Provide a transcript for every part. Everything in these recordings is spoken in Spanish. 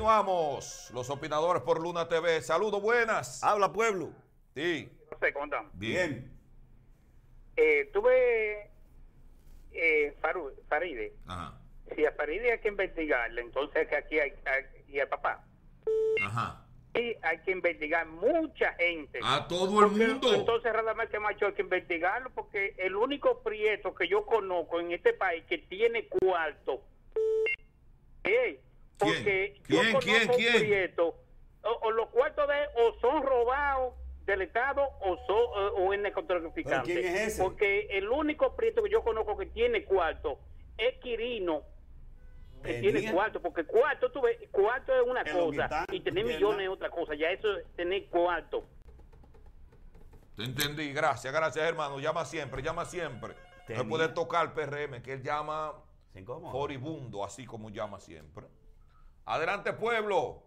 Continuamos. Los opinadores por Luna TV. Saludos, buenas. Habla, pueblo. Sí. No sé, ¿cómo están? Bien. Eh, tuve eh, Faru- Faride. Ajá. Si a Faride hay que investigarle, entonces que aquí hay, hay- y al papá. Ajá. Sí, hay que investigar mucha gente. A todo el Porque mundo. Entonces, Radamés Macho hay que investigarlo porque el único prieto que yo conozco en este país que tiene cuarto. Ey, porque ¿Quién? yo ¿Quién? conozco ¿Quién? prieto, o, o los cuartos de o son robados del Estado o son o, o es narcotraficante. ¿Pero quién es ese? Porque el único prieto que yo conozco que tiene cuarto es Quirino. Que Venía. tiene cuarto, porque cuarto, tú ves, cuarto es una cosa y tener ¿tú millones es otra cosa. Ya eso es tener cuarto. Te entendí. Gracias, gracias, hermano. Llama siempre, llama siempre. No puede tocar PRM, que él llama foribundo, así como llama siempre. Adelante, pueblo.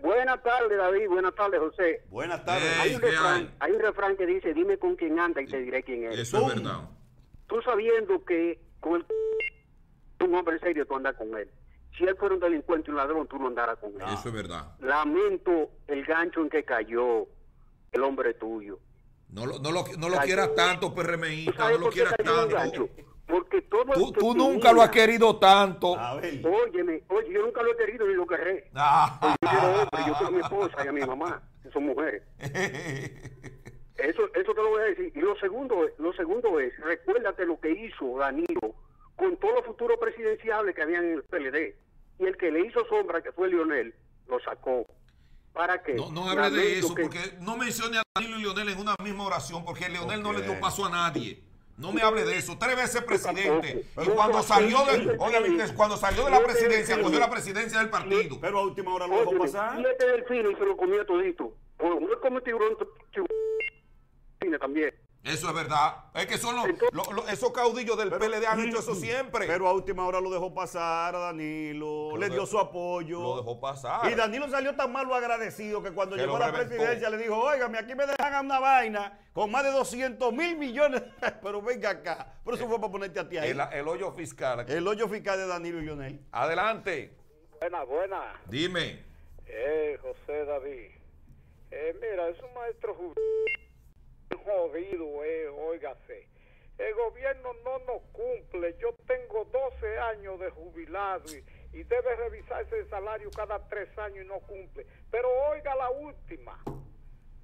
Buenas tardes, David. Buenas tardes, José. Buenas tardes. Hay un, ¿qué refrán, hay? hay un refrán que dice, dime con quién anda y te diré quién es. Eso es verdad. Tú sabiendo que con el un hombre serio tú andas con él. Si él fuera un delincuente, un ladrón, tú no andarás con él. Eso es verdad. Lamento el gancho en que cayó el hombre tuyo. No lo, no lo, no lo quieras tanto, ¿Tú PRMista. sabes No lo quieras tanto. Porque todo Tú, que tú nunca tenía- lo has querido tanto. A ver. Óyeme, oye, yo nunca lo he querido ni lo querré. Ah. Yo quiero hombre, yo quiero a mi esposa y a mi mamá, que son mujeres. Eso, eso te lo voy a decir. Y lo segundo, es- lo segundo es, recuérdate lo que hizo Danilo con todos los futuros presidenciales que habían en el PLD. Y el que le hizo sombra, que fue Lionel, lo sacó. ¿Para qué? No, no hable de eso, que- porque no mencione a Danilo y Leonel en una misma oración, porque Leonel no le dio paso a nadie. No me hable de eso. Tres veces presidente. Y cuando salió de, Yo oiga, tampoco. cuando salió de la presidencia, cogió la presidencia del partido. Pero a última hora lo dejó pasar. siete delfines y se lo comió todito. O no es como tiburón, tiburón también. Eso es verdad. Es que son los, Entonces- los- los- esos caudillos del PLD han hecho eso siempre. Pero a última hora lo dejó pasar a Danilo, Lo le dio su apoyo. lo dejó pasar. Y Danilo salió tan malo agradecido que cuando Que llegó a la reventó. presidencia le dijo, óigame, aquí me dejan una vaina con más de 200 mil millones. Pero venga acá. Pero eso fue para ponerte a ti ahí. el, el hoyo fiscal. El hoyo fiscal de Danilo y Lionel. Adelante. Buena, buena. Dime. Eh, José David. Eh, mira, es un maestro ju- jodido, eh, óigase. El gobierno no nos cumple. Yo tengo 12 años de jubilado y, y debe revisarse el salario cada tres años y no cumple. Pero oiga la última,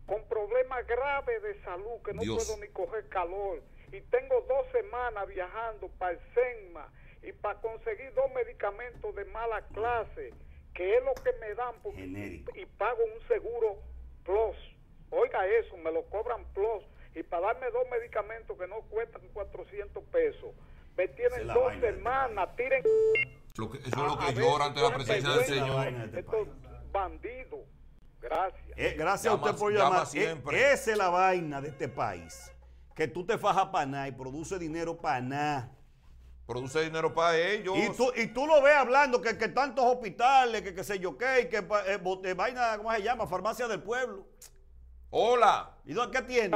con problemas graves de salud que no Dios. puedo ni coger calor y tengo dos semanas viajando para el SENMA y para conseguir dos medicamentos de mala clase, que es lo que me dan porque- y pago un seguro plus. Oiga eso, me lo cobran plus y para darme dos medicamentos que no cuestan 400 pesos. Me tienen la dos este semanas, tiren Lo que- eso es lo que llora si ante la presencia del. Señor. este Estos bandidos. Gracias. Eh, gracias Llama- a usted por llama llamar. siempre. Eh, esa es la vaina de este país. Que tú te fajas para nada y produce dinero para nada. Produce dinero para ellos. Y tú, y tú lo ves hablando que, que tantos hospitales, que qué sé yo qué, y que eh, vaina, ¿cómo se llama? Farmacia del pueblo. Hola. ¿Y dónde qué tiene?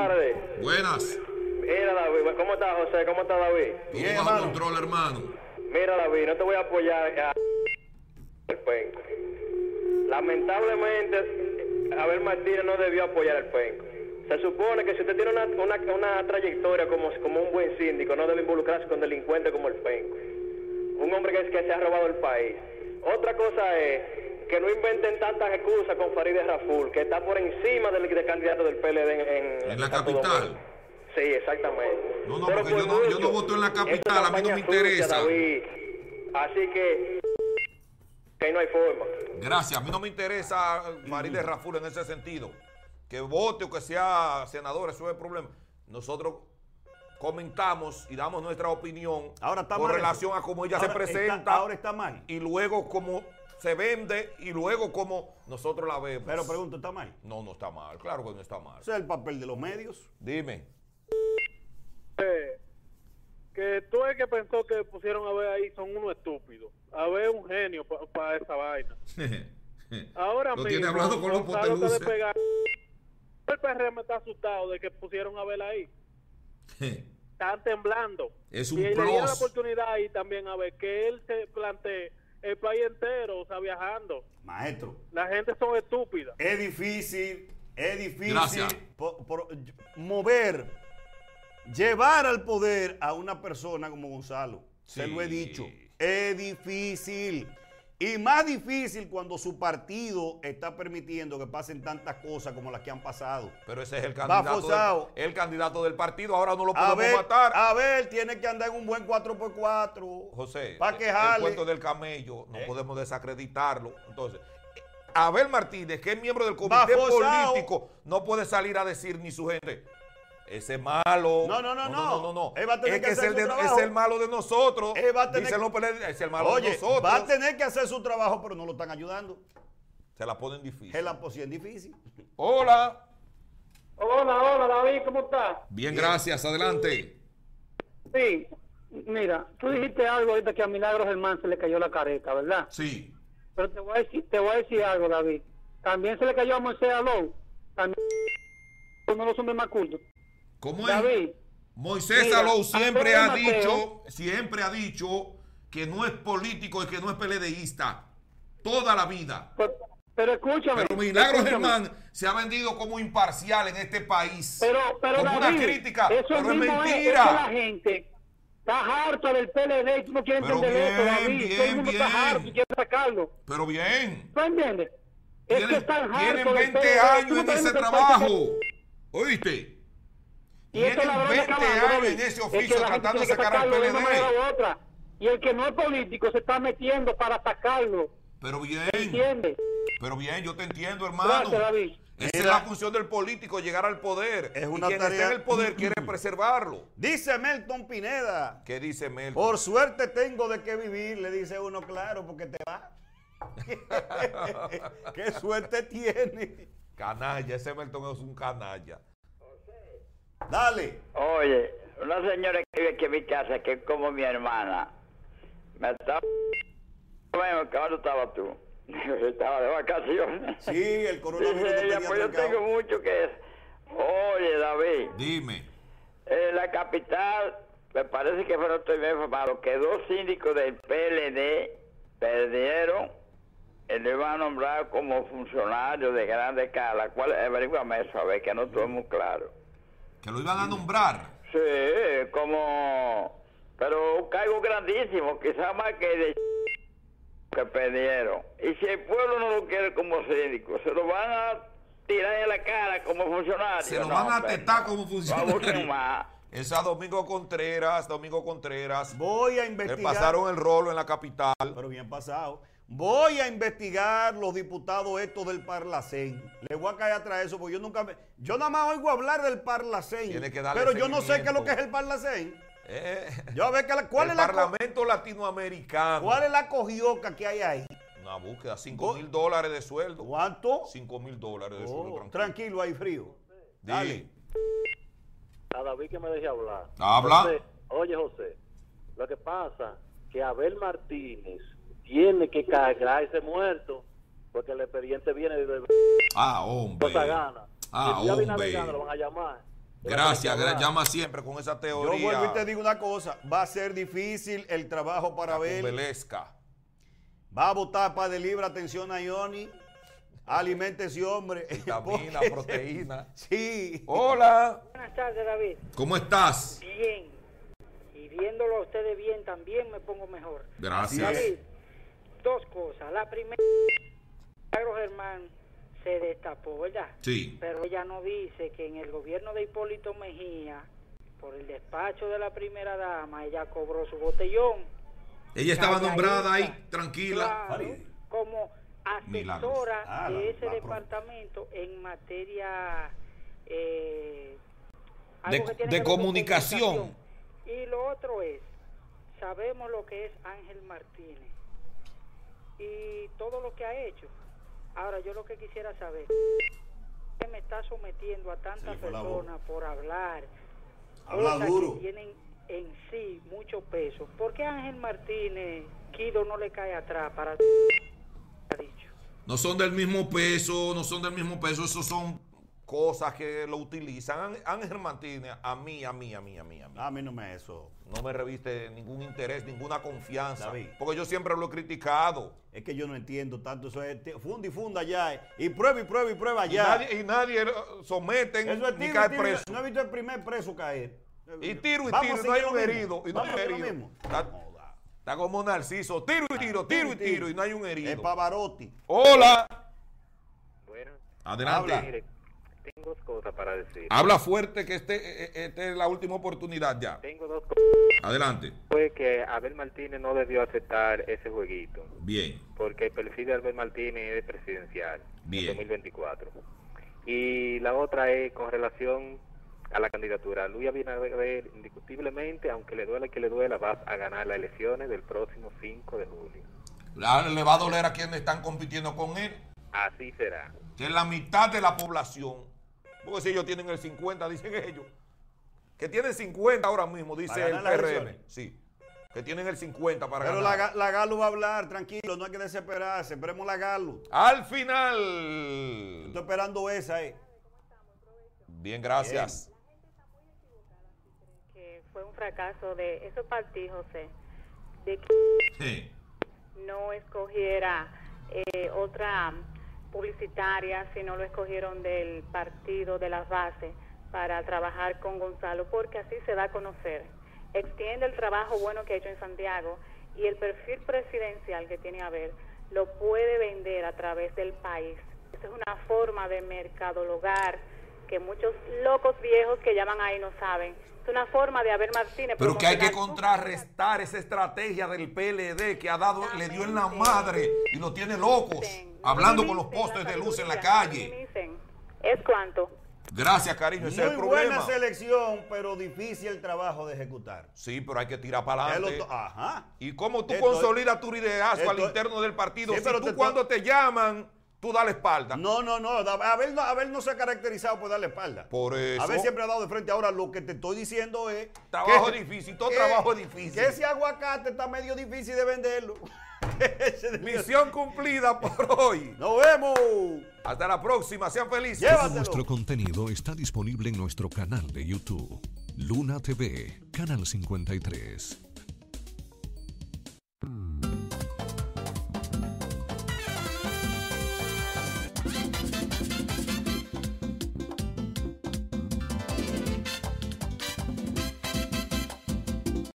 Buenas. Mira David, ¿cómo está José? ¿Cómo está David? Todo Bien, bajo hermano. control, hermano. Mira David, no te voy a apoyar a el penco. Lamentablemente, Abel Martínez no debió apoyar al penco. Se supone que si usted tiene una, una, una trayectoria como, como un buen síndico, no debe involucrarse con delincuentes como el penco. Un hombre que, que se ha robado el país. Otra cosa es que no inventen tantas excusas con Farideh Raful, que está por encima del, del candidato del PLD en, en, En la capital. Domingo. Sí, exactamente. No, no, Pero porque yo no- yo no mucho, voto en la capital, a mí no me sucia, interesa. David. Así que, que ahí no hay forma. Gracias. A mí no me interesa Farideh Raful en ese sentido. Que vote o que sea senador, eso es el problema. Nosotros comentamos y damos nuestra opinión Ahora está con mal relación eso. a cómo ella Ahora se está- presenta ahora está mal. y luego cómo se vende y luego cómo nosotros la vemos. Pero pregunto, ¿está mal? no, no está mal. Claro que no está mal. Ese es el papel de los medios. Dime. que tú el que pensó que pusieron a ver ahí son unos estúpidos. A ver un genio para esa vaina. Ahora Lo mismo, tiene hablando con los. El PRM está asustado de que pusieron a ver ahí. Están temblando. Es un y le la oportunidad ahí también a ver que él se plantee el país entero, o sea, viajando. Maestro, La gente son estúpidas. es difícil, es difícil Gracias. po- por- mover, llevar al poder a una persona como Gonzalo. Se lo he dicho. Es difícil. Y más difícil cuando su partido está permitiendo que pasen tantas cosas como las que han pasado. Pero ese es el candidato, del, el candidato del partido. Ahora no lo A podemos matar. a ver, tiene que andar en un buen 4x4. José, Para el quejarle. cuento del camello, no ¿Eh? podemos desacreditarlo. Entonces, Abel Martínez, que es miembro del comité político, no puede salir a decir ni su gente. Ese es malo. No, no, no, no. no, no. Él va a tener es que el, su de- trabajo. es el malo de nosotros. Él va a tener que- es el malo de nosotros. va a tener que hacer su trabajo, pero no lo están ayudando. Se la ponen difícil. Es la posición difícil. Hola. Hola, hola, David, ¿cómo estás? Bien, gracias. Adelante. Sí, mira, tú dijiste algo ahorita que a Milagros Germán se le cayó la careta, ¿verdad? Sí. Pero te voy a decir, te voy a decir algo, David. También se le cayó a Moisés Alou. También uno de los hombres más cultos. ¿Cómo es? David, Moisés Mira, Alou siempre ha Mateo- dicho, siempre ha dicho que no es político y que no es peledeísta. Toda la vida. pero, pero escúchame. Pero Milagros. Germán se ha vendido como imparcial en este país. Pero, pero como una David, crítica. eso pero es mismo es, es que mentira. la gente está harta del PLD y tú no quieres Pero entender bien, David. bien, Todo el mundo bien. está harto y quiere sacarlo. Pero bien. ¿Tú entiendes? Es que están tienen hartos del 20 PLD, años en ese trabajo. ¿Oíste? Y estos Tienen ladrones 20 acabando, años David. en ese Es que oficio la gente tratando de tiene que sacar al sacarlo de una manera PLD. u otra. Y el que no es político se está metiendo para sacarlo. Pero bien. ¿Entiendes? Pero bien, yo te entiendo, hermano. Gracias, David. Esa es la función del político, llegar al poder. Es y una quien tarea- está en el poder quiere preservarlo. Dice Melton Pineda. ¿Qué dice Mel? Por suerte tengo de qué vivir, le dice uno, claro, porque te va. qué suerte tiene. Canalla, ese Melton es un canalla. Dale. Oye, una señora que vive aquí en mi casa, que es como mi hermana, me estaba... Bueno, ahora estabas tú. Yo estaba de vacaciones. Sí, el coronavirus Dice no ella, tenía pues yo tengo mucho que... Oye, David, Dime. en la capital, me parece que fueron estoy bien informado, que dos síndicos del PLD perdieron y lo iban a nombrar como funcionarios de grande escala. ¿Cuál? Averígame eso, a ver, que no estoy muy claro. Que lo iban a nombrar. Sí, como... Pero un cargo grandísimo, quizás más que de que perdieron. Y si el pueblo no lo quiere como síndico, se lo van a tirar en la cara como funcionario. Se lo No, van a hombre, tetar no. como funcionario. más. Esa Domingo Contreras, Domingo Contreras. Voy a Le investigar. pasaron el rolo en la capital. Pero bien pasado. Voy a investigar los diputados estos del Parlacén. Le voy a caer atrás de eso porque yo nunca me... Yo nada más oigo hablar del Parlacén. Tiene que darle pero yo no sé qué es lo que es el Parlacén. Eh, Yo a ver que la- cuál el es la Parlamento Latinoamericano. cuál es la cogioca que hay ahí. Una búsqueda, 5 mil dólares de sueldo. ¿Cuánto? 5 mil dólares de Oh, sueldo. tranquilo. tranquilo ahí frío. Dale. Dile. A David que me deje hablar. Habla. José, oye, José, lo que pasa que Abel Martínez tiene que cargar ese muerto porque el expediente viene de Ah, hombre. cosa gana. Ah, si hombre. gana, lo van a llamar. Gracias, llama siempre con esa Yo teoría. vuelvo y te digo una cosa. Va a ser difícil el trabajo para Abel. Belesca. Va a votar para de libre atención a Ioni. Aliméntese, hombre. Vitamina, proteína. Sí. Hola. Buenas tardes, David. ¿Cómo estás? Bien. Y viéndolo a ustedes bien también me pongo mejor. Gracias. David, La primera, Milagro Germán se destapó, ¿verdad? Sí. Pero ella no dice que en el gobierno de Hipólito Mejía, por el despacho de la primera dama, ella cobró su botellón. Ella estaba nombrada ahí, tranquila. Claro, como Milagros. asesora Ah, de ese departamento en materia eh, De- algo que tiene de con comunicación. Y lo otro es, sabemos lo que es Ángel Martínez y todo lo que ha hecho. Ahora yo lo que quisiera saber, ¿qué me está sometiendo a tantas personas por hablar? Habla cosas duro. que tienen en sí mucho peso. ¿Por qué Ángel Martínez, Kido no le cae atrás para dicho? No son del mismo peso, no son del mismo peso, esos son cosas que lo utilizan. Ángel Martínez, a mí, a mí, a mí, a mí, a mí. A mí no me eso. No me reviste ningún interés, ninguna confianza. David. Porque yo siempre lo he criticado. Es que yo no entiendo tanto eso. Es funda y funda allá. eh, Y prueba y prueba y prueba Y allá. nadie, y nadie lo someten Eso es ni cae tiro, preso. No he visto el primer preso caer. Y tiro y Vamos tiro, y no hay un herido. Y no hay herido. mismo. Está, está como Narciso. Tiro y tiro, tiro y tiro, y no hay un herido. Es Pavarotti. Hola. Bueno, Adelante. Habla. Tengo dos cosas para decir. Habla fuerte que este, eh, eh, esta es la última oportunidad ya. Tengo dos cosas. Adelante. Fue que Abel Martínez no debió aceptar ese jueguito, Bien. porque el perfil de Abel Martínez es presidencial Bien. en 2024. Y la otra es con relación a la candidatura. Luis Abinader, indiscutiblemente, aunque le duela que le duela, va a ganar las elecciones del próximo 5 de julio. La- Le va a doler a quienes están compitiendo con él, Así será. que la mitad de la población. Porque si ellos tienen el 50, dicen ellos. Que tienen 50 ahora mismo, dice ¿Para el PRM. Sí. Que tienen el 50 para Pero la, ganar. Ga- la Galo va a hablar, tranquilo, no hay que desesperarse. Esperemos la Galo. Al final. Estoy esperando esa, eh. Bien, gracias. que fue un fracaso de eso para ti, José, de que Sí. no escogiera eh, otra publicitaria, sino lo escogieron del partido de las bases para trabajar con Gonzalo, porque así se da a conocer. Extiende el trabajo bueno que ha hecho en Santiago y el perfil presidencial que tiene Abel lo puede vender a través del país. Esa es una forma de mercadologar que muchos locos viejos que llaman ahí no saben. Es una forma de Abel Martínez. Pero que hay que contrarrestar esa estrategia del PLD que ha dado, le dio en la madre y lo tiene locos, hablando con los postes de luz en la calle. Minimicen. ¿Es cuánto? Gracias, cariño, ese es Muy el problema. buena selección, pero difícil el trabajo de ejecutar. Sí, pero hay que tirar para Es adelante. Ajá. ¿Y cómo tú Esto- consolidas tu liderazgo al interno del partido? Sí, si pero tú te- cuando te llaman, tú das la espalda. No, no, no. Abel, no. Abel no se ha caracterizado por darle espalda. Por eso. Abel siempre ha dado de frente. Ahora, lo que te estoy diciendo es. Trabajo que- difícil, todo que- trabajo es difícil. Que ese aguacate está medio difícil de venderlo. Misión cumplida por hoy. Nos vemos. Hasta la próxima, sean felices. Llévatelo. Nuestro contenido está disponible en nuestro canal de YouTube. Luna TV, Canal 53.